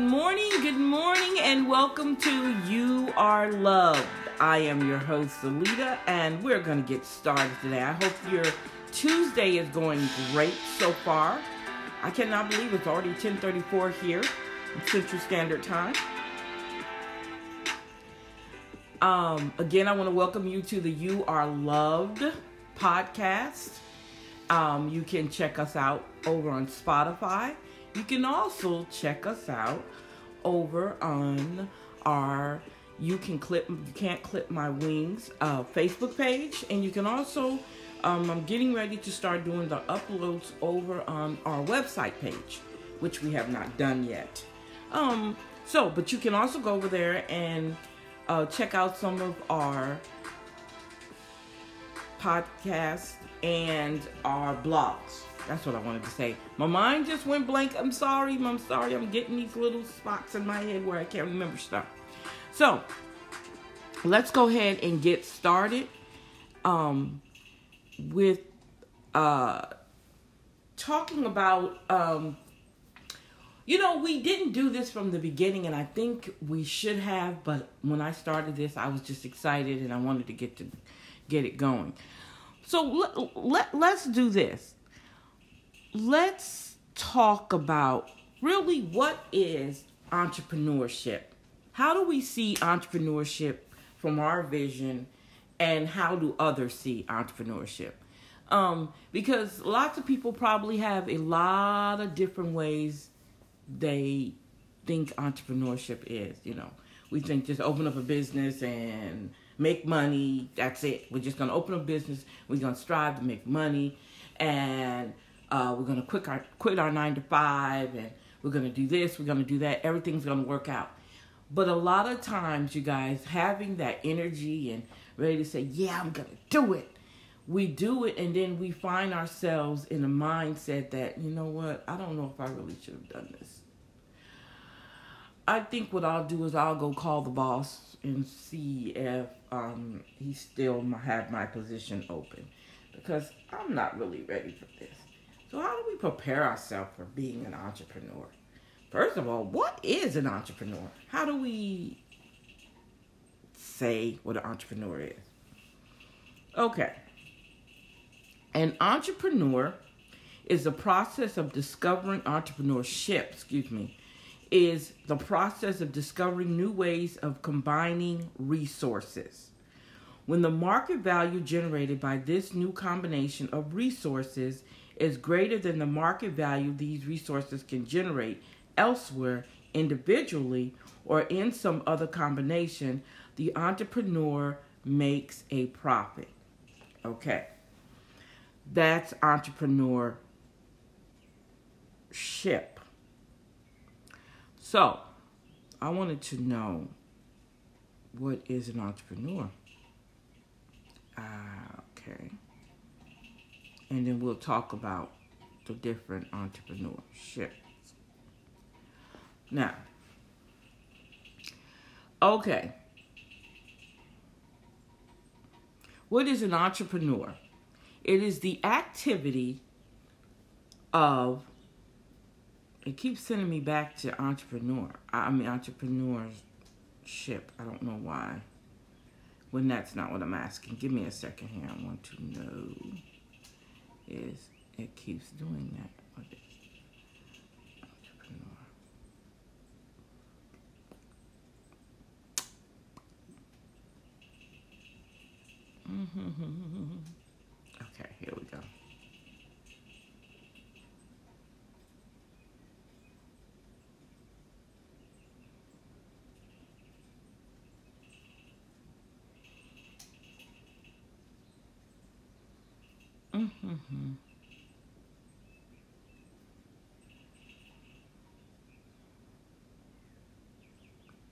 good morning, good morning, and welcome to You Are Loved. I am your host, Alita, and we're going to get started today. I hope your Tuesday is going great so far. I cannot believe it's already 1034 here Central Standard Time. Um, again, I want to welcome you to the You Are Loved podcast. Um, you can check us out over on Spotify. You can also check us out over on our You Can Clip You Can't Clip My Wings uh, Facebook page, and you can also um, I'm getting ready to start doing the uploads over on our website page, which we have not done yet. Um, so, but you can also go over there and uh, check out some of our podcasts and our blogs. That's what I wanted to say. My mind just went blank. I'm sorry. I'm sorry. I'm getting these little spots in my head where I can't remember stuff. So, let's go ahead and get started um, with uh, talking about. Um, you know, we didn't do this from the beginning, and I think we should have. But when I started this, I was just excited, and I wanted to get to get it going. So let, let, let's do this. Let's talk about really what is entrepreneurship? How do we see entrepreneurship from our vision, and how do others see entrepreneurship? Um, because lots of people probably have a lot of different ways they think entrepreneurship is. You know, we think just open up a business and make money. That's it. We're just gonna open a business. We're gonna strive to make money, and uh, we're gonna quit our quit our nine to five, and we're gonna do this. We're gonna do that. Everything's gonna work out. But a lot of times, you guys having that energy and ready to say, "Yeah, I'm gonna do it." We do it, and then we find ourselves in a mindset that, you know what, I don't know if I really should have done this. I think what I'll do is I'll go call the boss and see if um, he still have my position open because I'm not really ready for this. So how do we prepare ourselves for being an entrepreneur? First of all, what is an entrepreneur? How do we say what an entrepreneur is? Okay. An entrepreneur is the process of discovering entrepreneurship, excuse me, is the process of discovering new ways of combining resources. When the market value generated by this new combination of resources is greater than the market value these resources can generate elsewhere, individually, or in some other combination, the entrepreneur makes a profit. Okay. That's entrepreneurship. So, I wanted to know what is an entrepreneur? Uh, okay. And then we'll talk about the different entrepreneurships. Now, okay. What is an entrepreneur? It is the activity of it keeps sending me back to entrepreneur. I mean entrepreneurship. I don't know why. When that's not what I'm asking. Give me a second here. I want to know. Is it keeps doing that? What is entrepreneur? okay, here we go. Mm-hmm.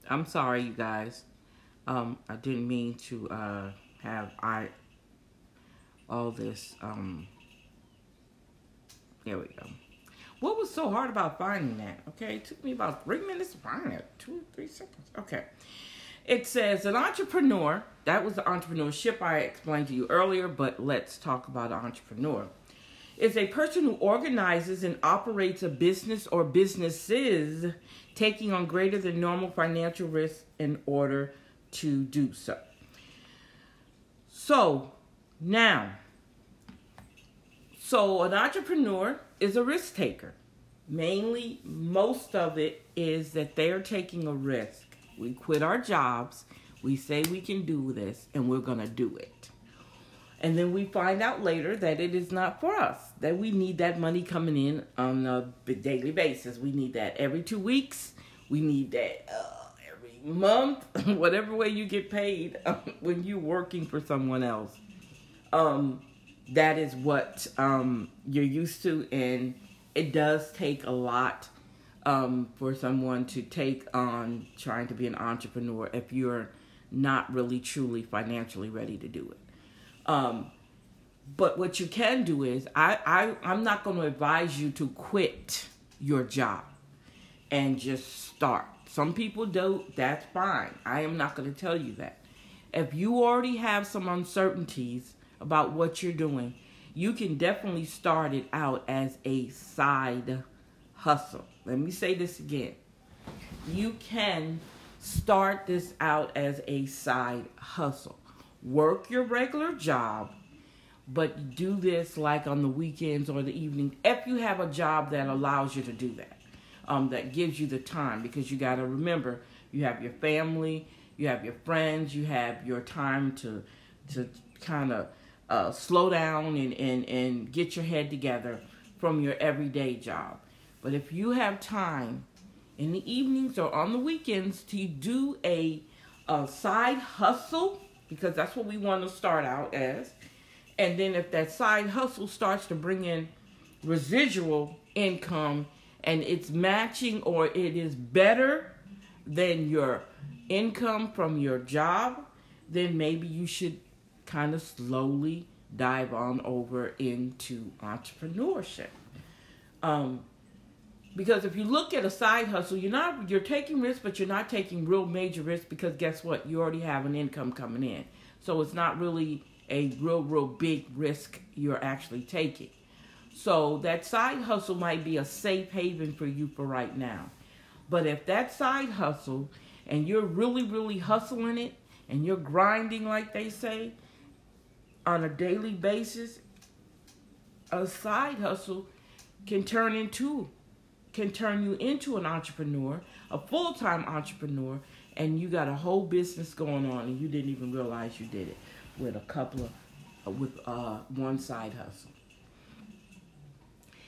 I'm sorry, you guys. Um, I didn't mean to uh, have I all this. Um, there we go. What was so hard about finding that? Okay, it took me about three minutes to find it. Two, three seconds. Okay. It says an entrepreneur, that was the entrepreneurship I explained to you earlier, but let's talk about an entrepreneur, is a person who organizes and operates a business or businesses taking on greater than normal financial risk in order to do so. So, now, so an entrepreneur is a risk taker. Mainly, most of it is that they are taking a risk. We quit our jobs, we say we can do this, and we're going to do it. And then we find out later that it is not for us, that we need that money coming in on a daily basis. We need that every two weeks. We need that uh, every month, whatever way you get paid when you're working for someone else. Um, that is what um, you're used to, and it does take a lot um, for someone to take on trying to be an entrepreneur if you're not really truly financially ready to do it. Um, but what you can do is, I, I I'm not going to advise you to quit your job and just start. Some people don't. That's fine. I am not going to tell you that. If you already have some uncertainties about what you're doing, you can definitely start it out as a side hustle. Let me say this again. You can start this out as a side hustle work your regular job, but do this like on the weekends or the evening if you have a job that allows you to do that, um, that gives you the time because you got to remember you have your family, you have your friends, you have your time to to kind of uh, slow down and, and, and get your head together from your everyday job. But if you have time in the evenings or on the weekends to do a, a side hustle, because that's what we want to start out as. And then if that side hustle starts to bring in residual income and it's matching or it is better than your income from your job, then maybe you should kind of slowly dive on over into entrepreneurship. Um, because if you look at a side hustle, you're not you're taking risks, but you're not taking real major risks because guess what? You already have an income coming in. So it's not really a real, real big risk you're actually taking. So that side hustle might be a safe haven for you for right now. But if that side hustle and you're really, really hustling it and you're grinding, like they say, on a daily basis, a side hustle can turn into can turn you into an entrepreneur, a full time entrepreneur, and you got a whole business going on and you didn't even realize you did it with a couple of, with uh, one side hustle.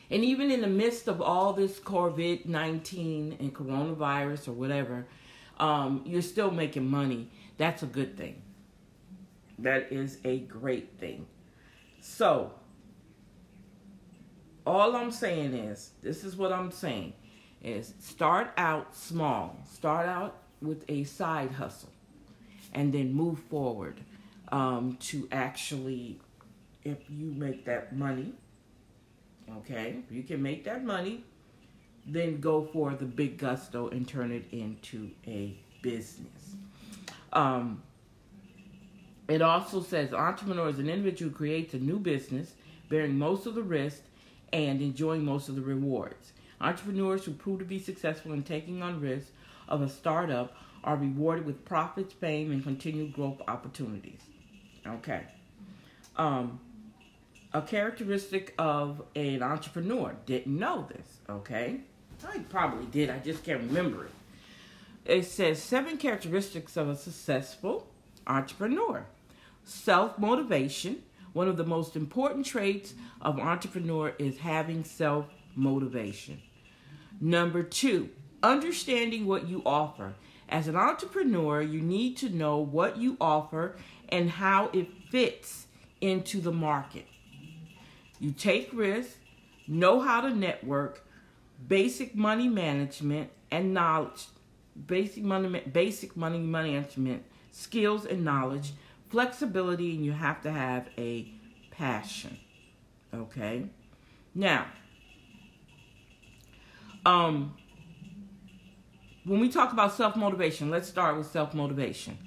And even in the midst of all this COVID 19 and coronavirus or whatever, um, you're still making money. That's a good thing. That is a great thing. So, all I'm saying is, this is what I'm saying, is start out small. Start out with a side hustle and then move forward um, to actually, if you make that money, okay, you can make that money, then go for the big gusto and turn it into a business. Um, it also says entrepreneur is an individual who creates a new business, bearing most of the risk and enjoying most of the rewards. Entrepreneurs who prove to be successful in taking on risks of a startup are rewarded with profits, fame, and continued growth opportunities. Okay. Um, a characteristic of an entrepreneur. Didn't know this, okay? I probably did, I just can't remember it. It says seven characteristics of a successful entrepreneur self motivation, one of the most important traits of entrepreneur is having self motivation. Number two, understanding what you offer. As an entrepreneur, you need to know what you offer and how it fits into the market. You take risks, know how to network, basic money management and knowledge, basic money basic money management skills and knowledge flexibility, and you have to have a passion. Okay? Now, um, when we talk about self motivation, let's start with self motivation.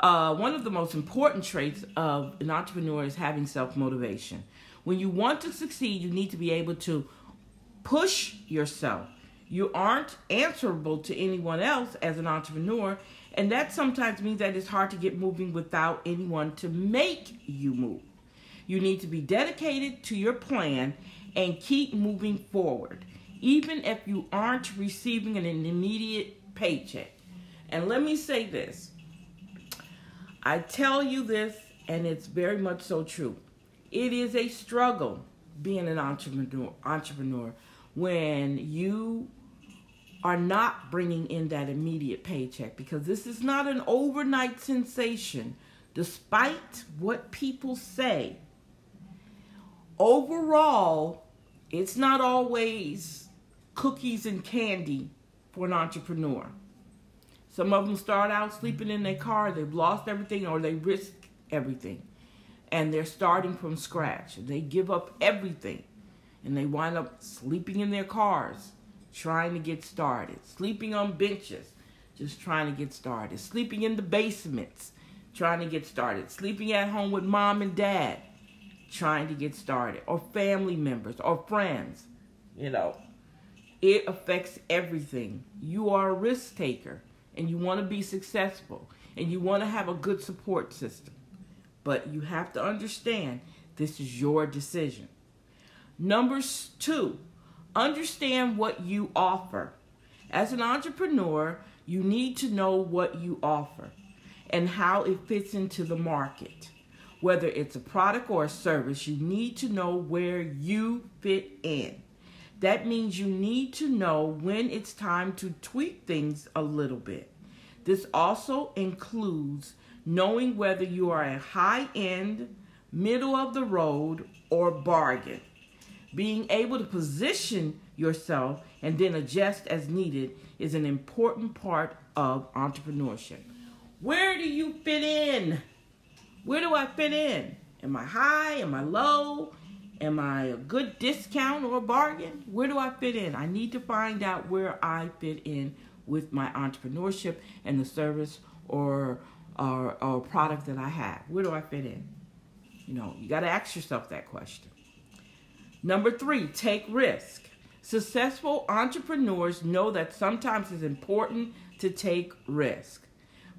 Uh, one of the most important traits of an entrepreneur is having self motivation. When you want to succeed, you need to be able to push yourself. You aren't answerable to anyone else as an entrepreneur, and that sometimes means that it's hard to get moving without anyone to make you move. You need to be dedicated to your plan and keep moving forward, even if you aren't receiving an immediate paycheck. And let me say this I tell you this, and it's very much so true. It is a struggle being an entrepreneur, entrepreneur when you are not bringing in that immediate paycheck because this is not an overnight sensation. Despite what people say, overall, it's not always cookies and candy for an entrepreneur. Some of them start out sleeping in their car, they've lost everything, or they risk everything. And they're starting from scratch. They give up everything. And they wind up sleeping in their cars, trying to get started, sleeping on benches, just trying to get started, sleeping in the basements, trying to get started, sleeping at home with mom and dad, trying to get started, or family members or friends. You know, it affects everything. You are a risk taker and you want to be successful and you want to have a good support system. But you have to understand this is your decision. Number two, understand what you offer. As an entrepreneur, you need to know what you offer and how it fits into the market. Whether it's a product or a service, you need to know where you fit in. That means you need to know when it's time to tweak things a little bit. This also includes knowing whether you are a high end, middle of the road, or bargain. Being able to position yourself and then adjust as needed is an important part of entrepreneurship. Where do you fit in? Where do I fit in? Am I high? Am I low? Am I a good discount or a bargain? Where do I fit in? I need to find out where I fit in with my entrepreneurship and the service or or, or product that I have. Where do I fit in? You know, you got to ask yourself that question. Number three, take risk. Successful entrepreneurs know that sometimes it's important to take risk.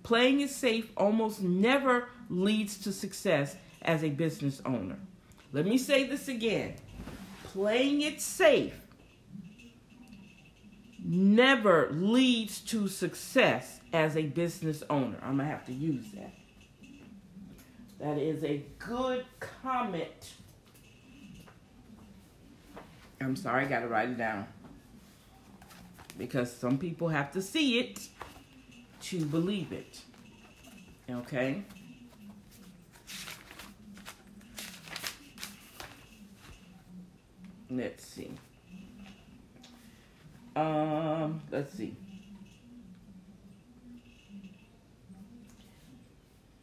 Playing it safe almost never leads to success as a business owner. Let me say this again playing it safe never leads to success as a business owner. I'm going to have to use that. That is a good comment. I'm sorry, I got to write it down. Because some people have to see it to believe it. Okay? Let's see. Um, let's see.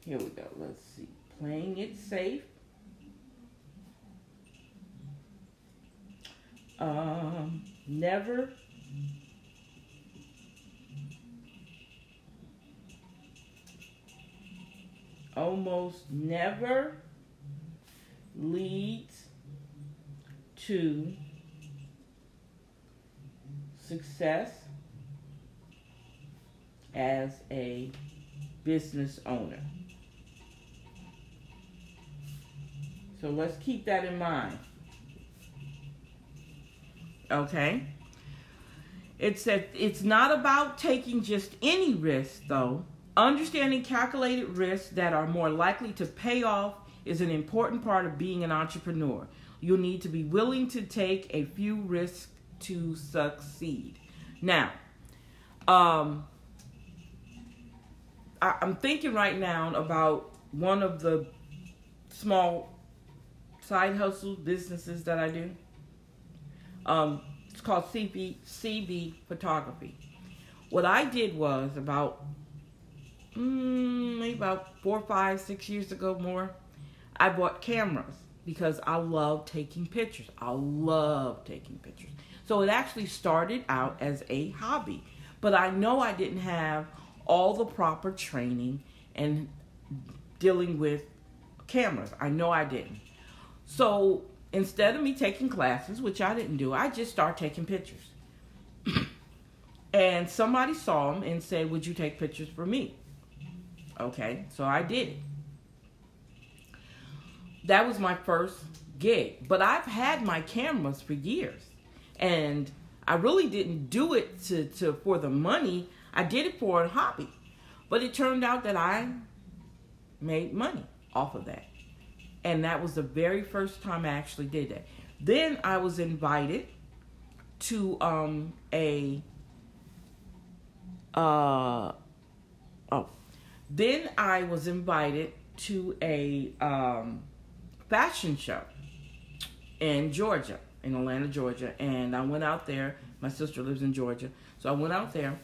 Here we go. Let's see. Playing it safe. Um, never almost never leads to success as a business owner. So let's keep that in mind. Okay? It said it's not about taking just any risk though. Understanding calculated risks that are more likely to pay off is an important part of being an entrepreneur. You'll need to be willing to take a few risks to succeed. Now, um, I, I'm thinking right now about one of the small side hustle businesses that I do. Um, it's called CB, CB Photography. What I did was about mm, maybe about four, five, six years ago more, I bought cameras because I love taking pictures. I love taking pictures. So it actually started out as a hobby. But I know I didn't have all the proper training and dealing with cameras. I know I didn't. So instead of me taking classes, which I didn't do, I just start taking pictures. and somebody saw them and said, Would you take pictures for me? Okay, so I did it. That was my first gig. But I've had my cameras for years. And I really didn't do it to, to for the money. I did it for a hobby. But it turned out that I made money off of that. And that was the very first time I actually did that. Then I was invited to um, a uh, oh, then I was invited to a um, fashion show in Georgia, in Atlanta, Georgia, and I went out there. My sister lives in Georgia, so I went out there,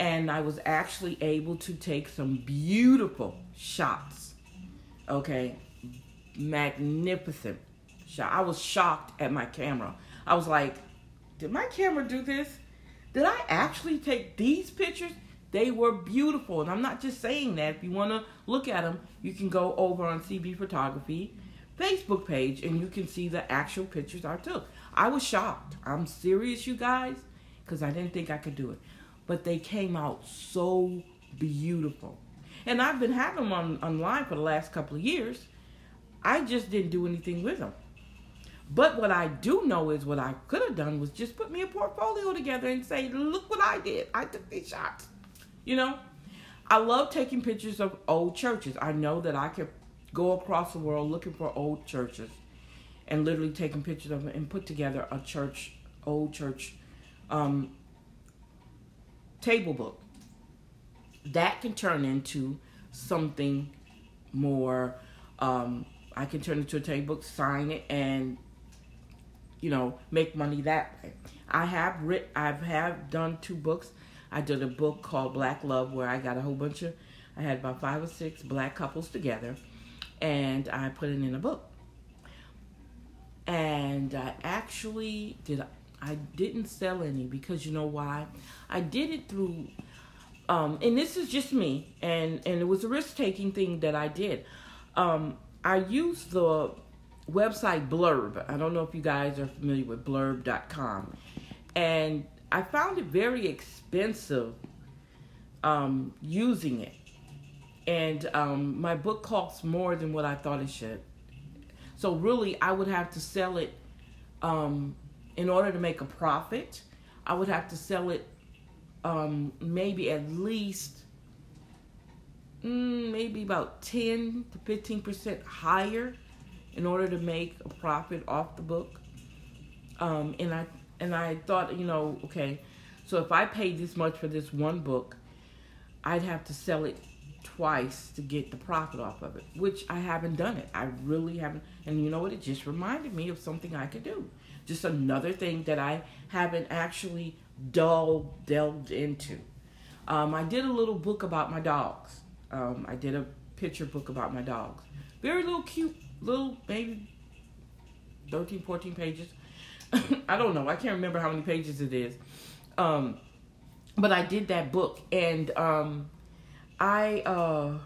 and I was actually able to take some beautiful shots. Okay, magnificent shot. I was shocked at my camera. I was like, did my camera do this? Did I actually take these pictures? They were beautiful. And I'm not just saying that. If you want to look at them, you can go over on CB Photography Facebook page and you can see the actual pictures I took. I was shocked. I'm serious, you guys, because I didn't think I could do it. But they came out so beautiful. And I've been having them on, online for the last couple of years. I just didn't do anything with them. But what I do know is what I could have done was just put me a portfolio together and say, look what I did. I took these shots. You know, I love taking pictures of old churches. I know that I could go across the world looking for old churches and literally taking pictures of them and put together a church, old church um, table book. That can turn into something more. Um, I can turn it into a table book, sign it, and you know, make money that way. I have writ I've have done two books. I did a book called Black Love where I got a whole bunch of I had about five or six black couples together and I put it in a book. And I actually did I didn't sell any because you know why? I did it through um, and this is just me and and it was a risk taking thing that I did. Um, I used the website Blurb. I don't know if you guys are familiar with blurb.com. And I found it very expensive um, using it. And um, my book costs more than what I thought it should. So, really, I would have to sell it um, in order to make a profit. I would have to sell it um, maybe at least mm, maybe about 10 to 15% higher in order to make a profit off the book. Um, and I and I thought, you know, okay, so if I paid this much for this one book, I'd have to sell it twice to get the profit off of it, which I haven't done it. I really haven't. And you know what? It just reminded me of something I could do. Just another thing that I haven't actually dull delved into. Um, I did a little book about my dogs. Um, I did a picture book about my dogs. Very little cute little maybe 13, 14 pages. I don't know. I can't remember how many pages it is. Um, but I did that book, and um, I uh,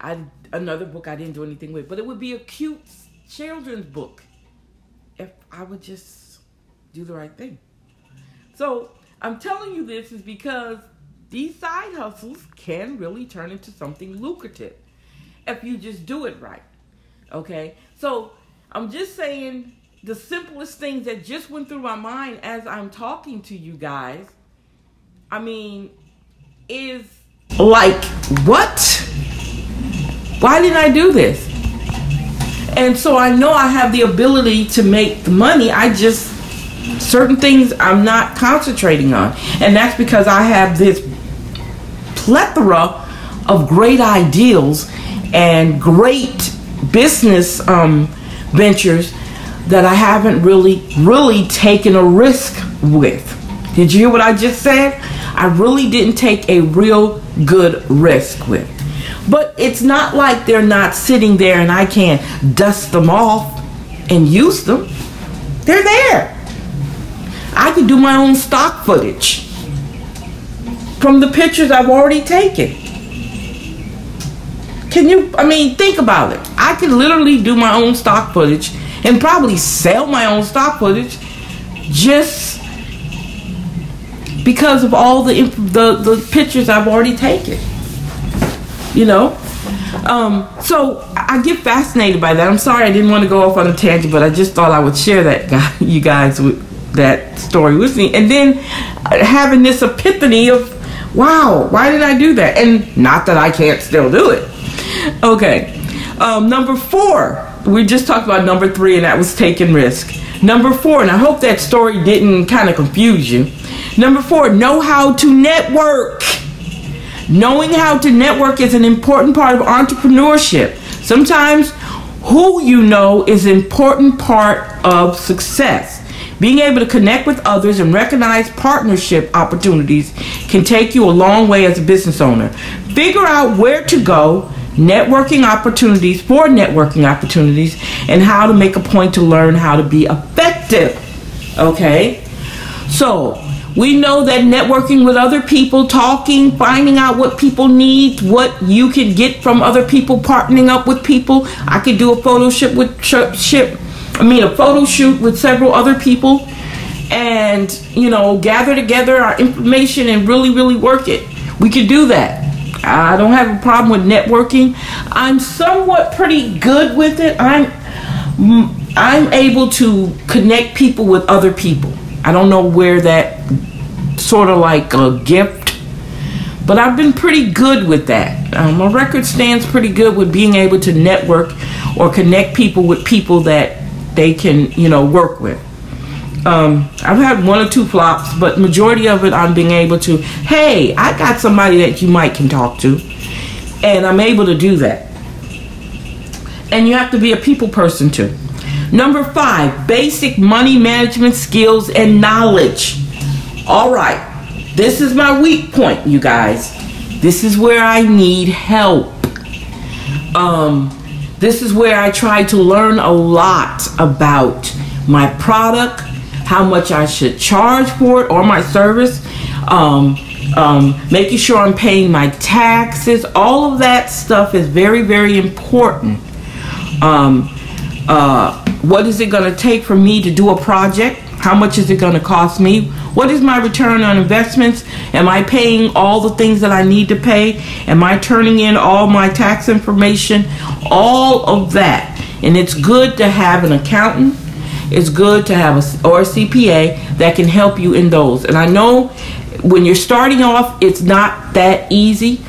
I another book I didn't do anything with, but it would be a cute children's book if I would just do the right thing. So I'm telling you this is because these side hustles can really turn into something lucrative if you just do it right. Okay? So I'm just saying the simplest things that just went through my mind as I'm talking to you guys. I mean, is like, what? Why didn't I do this? And so I know I have the ability to make the money. I just, certain things I'm not concentrating on. And that's because I have this plethora of great ideals and great business um, ventures that I haven't really, really taken a risk with. Did you hear what I just said? I really didn't take a real good risk with. But it's not like they're not sitting there and I can dust them off and use them. They're there. I can do my own stock footage from the pictures I've already taken. Can you, I mean, think about it. I could literally do my own stock footage and probably sell my own stock footage just because of all the the, the pictures I've already taken. You know, um, so I get fascinated by that. I'm sorry I didn't want to go off on a tangent, but I just thought I would share that guy, you guys with that story with me, and then having this epiphany of, wow, why did I do that? And not that I can't still do it. Okay, um, number four. We just talked about number three, and that was taking risk. Number four, and I hope that story didn't kind of confuse you. Number four, know how to network. Knowing how to network is an important part of entrepreneurship. Sometimes who you know is an important part of success. Being able to connect with others and recognize partnership opportunities can take you a long way as a business owner. Figure out where to go, networking opportunities for networking opportunities, and how to make a point to learn how to be effective. Okay? So, we know that networking with other people, talking, finding out what people need, what you can get from other people, partnering up with people. I could do a photo shoot with ship, I mean a photo shoot with several other people and, you know, gather together our information and really, really work it. We could do that. I don't have a problem with networking. I'm somewhat pretty good with it. I'm I'm able to connect people with other people. I don't know where that sort of like a gift, but I've been pretty good with that. Um, my record stands pretty good with being able to network or connect people with people that they can, you know, work with. Um, I've had one or two flops, but majority of it I'm being able to, hey, I got somebody that you might can talk to, and I'm able to do that. And you have to be a people person too. Number five, basic money management skills and knowledge. All right, this is my weak point, you guys. This is where I need help. Um, this is where I try to learn a lot about my product, how much I should charge for it or my service, um, um, making sure I'm paying my taxes. All of that stuff is very, very important. Um, uh, what is it going to take for me to do a project? How much is it going to cost me? What is my return on investments? Am I paying all the things that I need to pay? Am I turning in all my tax information? All of that. And it's good to have an accountant. It's good to have a or a CPA that can help you in those. And I know when you're starting off, it's not that easy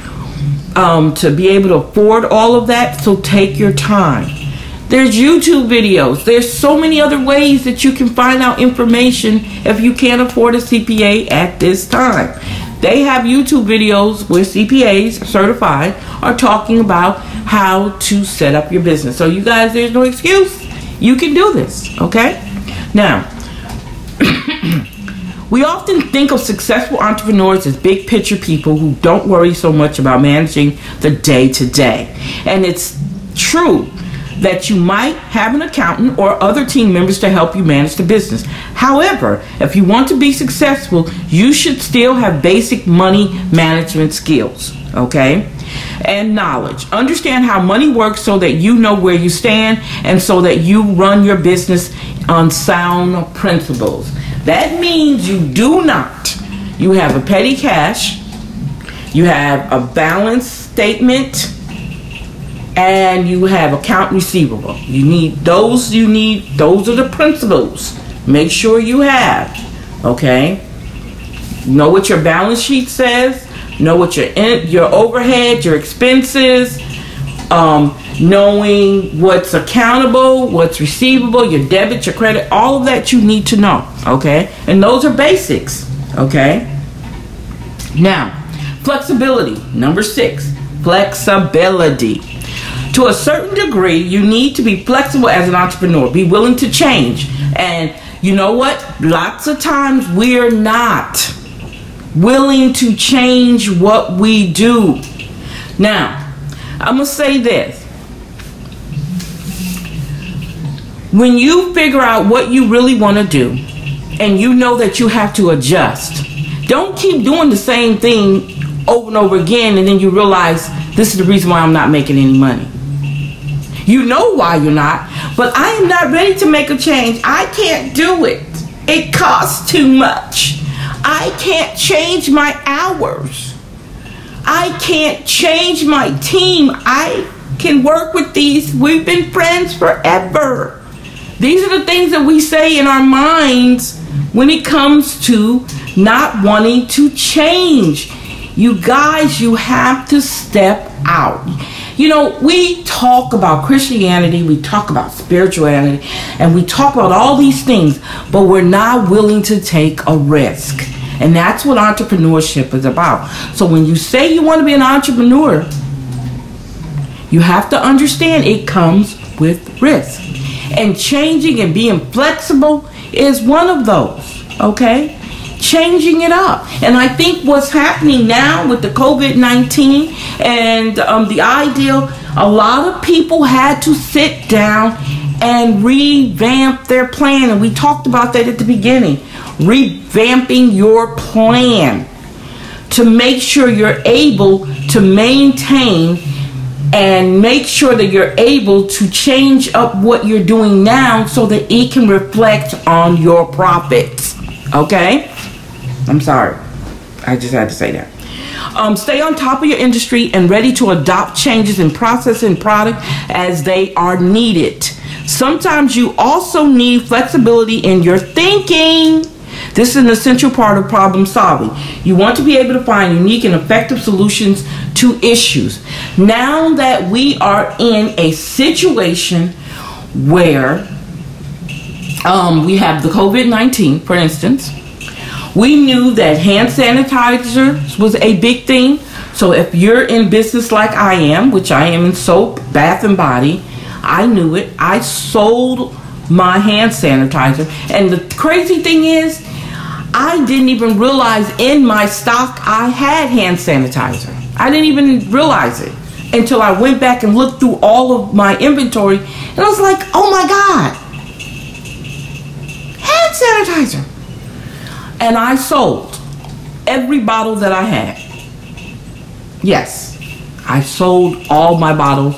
um, to be able to afford all of that. So take your time there's YouTube videos. There's so many other ways that you can find out information if you can't afford a CPA at this time. They have YouTube videos where CPAs certified are talking about how to set up your business. So you guys, there's no excuse. You can do this, okay? Now, we often think of successful entrepreneurs as big picture people who don't worry so much about managing the day to day. And it's true that you might have an accountant or other team members to help you manage the business. However, if you want to be successful, you should still have basic money management skills, okay? And knowledge. Understand how money works so that you know where you stand and so that you run your business on sound principles. That means you do not. You have a petty cash, you have a balance statement and you have account receivable. You need those. You need those are the principles. Make sure you have. Okay. Know what your balance sheet says. Know what your in, your overhead, your expenses. Um, knowing what's accountable, what's receivable, your debit, your credit, all of that you need to know. Okay, and those are basics. Okay. Now, flexibility. Number six, flexibility to a certain degree, you need to be flexible as an entrepreneur, be willing to change. And you know what? Lots of times we're not willing to change what we do. Now, I'm going to say this. When you figure out what you really want to do and you know that you have to adjust, don't keep doing the same thing over and over again and then you realize this is the reason why I'm not making any money. You know why you're not, but I am not ready to make a change. I can't do it. It costs too much. I can't change my hours. I can't change my team. I can work with these. We've been friends forever. These are the things that we say in our minds when it comes to not wanting to change. You guys, you have to step out. You know, we talk about Christianity, we talk about spirituality, and we talk about all these things, but we're not willing to take a risk. And that's what entrepreneurship is about. So when you say you want to be an entrepreneur, you have to understand it comes with risk. And changing and being flexible is one of those, okay? Changing it up. And I think what's happening now with the COVID 19 and um, the ideal, a lot of people had to sit down and revamp their plan. And we talked about that at the beginning. Revamping your plan to make sure you're able to maintain and make sure that you're able to change up what you're doing now so that it can reflect on your profits. Okay? I'm sorry. I just had to say that. Um, stay on top of your industry and ready to adopt changes in process and product as they are needed. Sometimes you also need flexibility in your thinking. This is an essential part of problem solving. You want to be able to find unique and effective solutions to issues. Now that we are in a situation where um, we have the COVID 19, for instance, we knew that hand sanitizer was a big thing. So if you're in business like I am, which I am in soap, bath, and body, I knew it. I sold my hand sanitizer. And the crazy thing is, I didn't even realize in my stock I had hand sanitizer. I didn't even realize it until I went back and looked through all of my inventory and I was like, oh my God, hand sanitizer. And I sold every bottle that I had. Yes, I sold all my bottles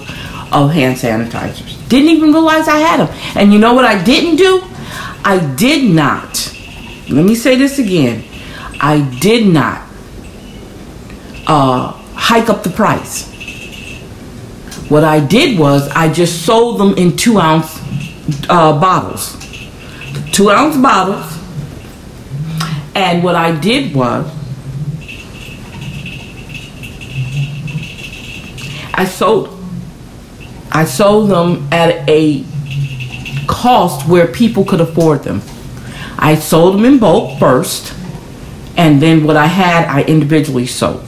of hand sanitizers. Didn't even realize I had them. And you know what I didn't do? I did not. Let me say this again. I did not uh, hike up the price. What I did was I just sold them in two ounce uh, bottles, two ounce bottles. And what I did was I sold I sold them at a cost where people could afford them. I sold them in bulk first, and then what I had I individually sold.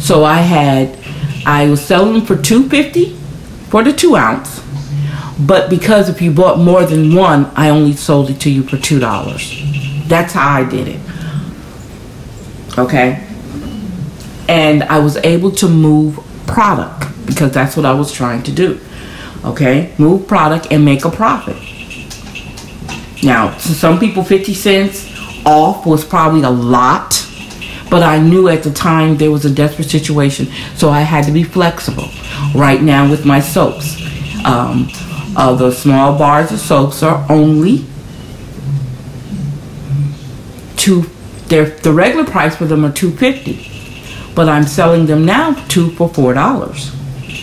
So I had I was selling them for two fifty for the two ounce, but because if you bought more than one, I only sold it to you for two dollars. That's how I did it. Okay, and I was able to move product because that's what I was trying to do. Okay, move product and make a profit. Now, some people, 50 cents off was probably a lot, but I knew at the time there was a desperate situation, so I had to be flexible. Right now, with my soaps, um, uh, the small bars of soaps are only two. They're, the regular price for them are 250 but I'm selling them now two for four dollars.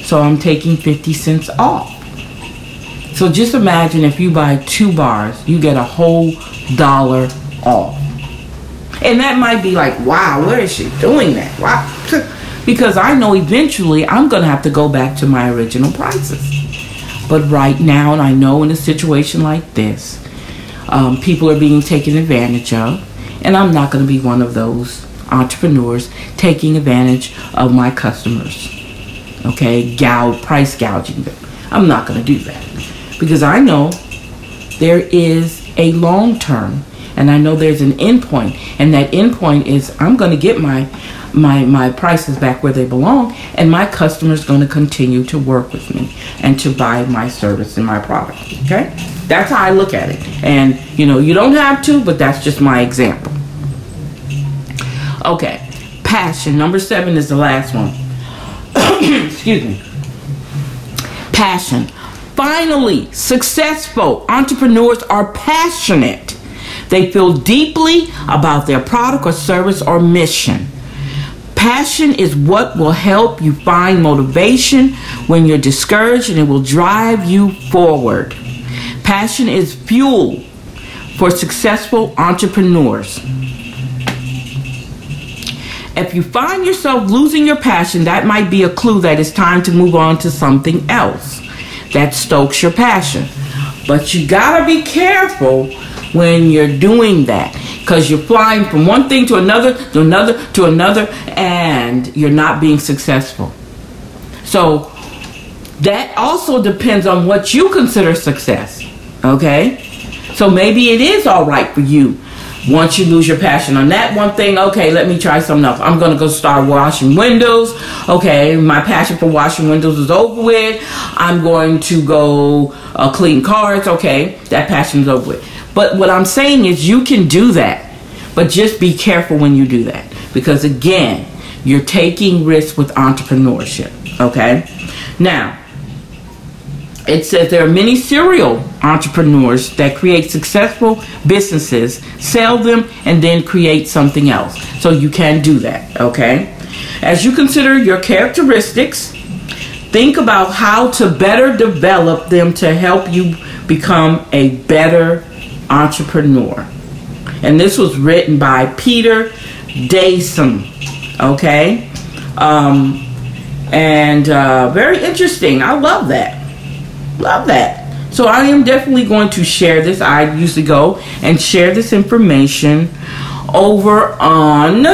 So I'm taking 50 cents off. So just imagine if you buy two bars, you get a whole dollar off. And that might be like, wow, where is she doing that? Wow. because I know eventually I'm going to have to go back to my original prices. But right now, and I know in a situation like this, um, people are being taken advantage of. And I'm not going to be one of those entrepreneurs taking advantage of my customers okay, gouge, price gouging them. I'm not going to do that because I know there is a long term and I know there's an end point and that end point is I'm going to get my my my prices back where they belong and my customers going to continue to work with me and to buy my service and my product okay that's how I look at it and you know you don't have to but that's just my example okay passion number 7 is the last one excuse me, passion. Finally, successful entrepreneurs are passionate. They feel deeply about their product or service or mission. Passion is what will help you find motivation when you're discouraged and it will drive you forward. Passion is fuel for successful entrepreneurs. If you find yourself losing your passion, that might be a clue that it's time to move on to something else that stokes your passion. But you gotta be careful when you're doing that because you're flying from one thing to another, to another, to another, and you're not being successful. So that also depends on what you consider success. Okay? So maybe it is all right for you once you lose your passion on that one thing, okay, let me try something else. I'm gonna go start washing windows. Okay, my passion for washing windows is over with. I'm going to go uh, clean cars. Okay, that passion is over with. But what I'm saying is, you can do that, but just be careful when you do that because again, you're taking risks with entrepreneurship. Okay, now it says there are many serial entrepreneurs that create successful businesses, sell them, and then create something else. So you can do that, okay? As you consider your characteristics, think about how to better develop them to help you become a better entrepreneur. And this was written by Peter Dason, okay? Um, and uh, very interesting. I love that. Love that. So I am definitely going to share this. I usually go and share this information over on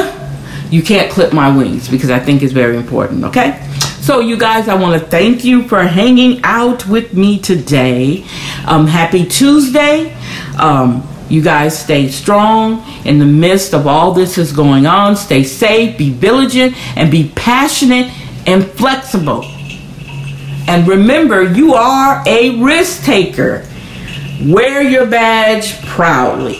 You Can't Clip My Wings because I think it's very important, okay? So, you guys, I want to thank you for hanging out with me today. Um, happy Tuesday. Um, you guys stay strong in the midst of all this is going on. Stay safe, be vigilant, and be passionate and flexible. And remember, you are a risk taker. Wear your badge proudly.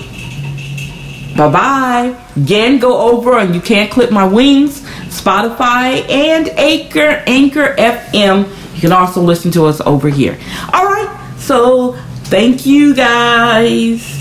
Bye bye. Again, go over and you can't clip my wings. Spotify and Anchor, Anchor FM. You can also listen to us over here. All right. So thank you guys.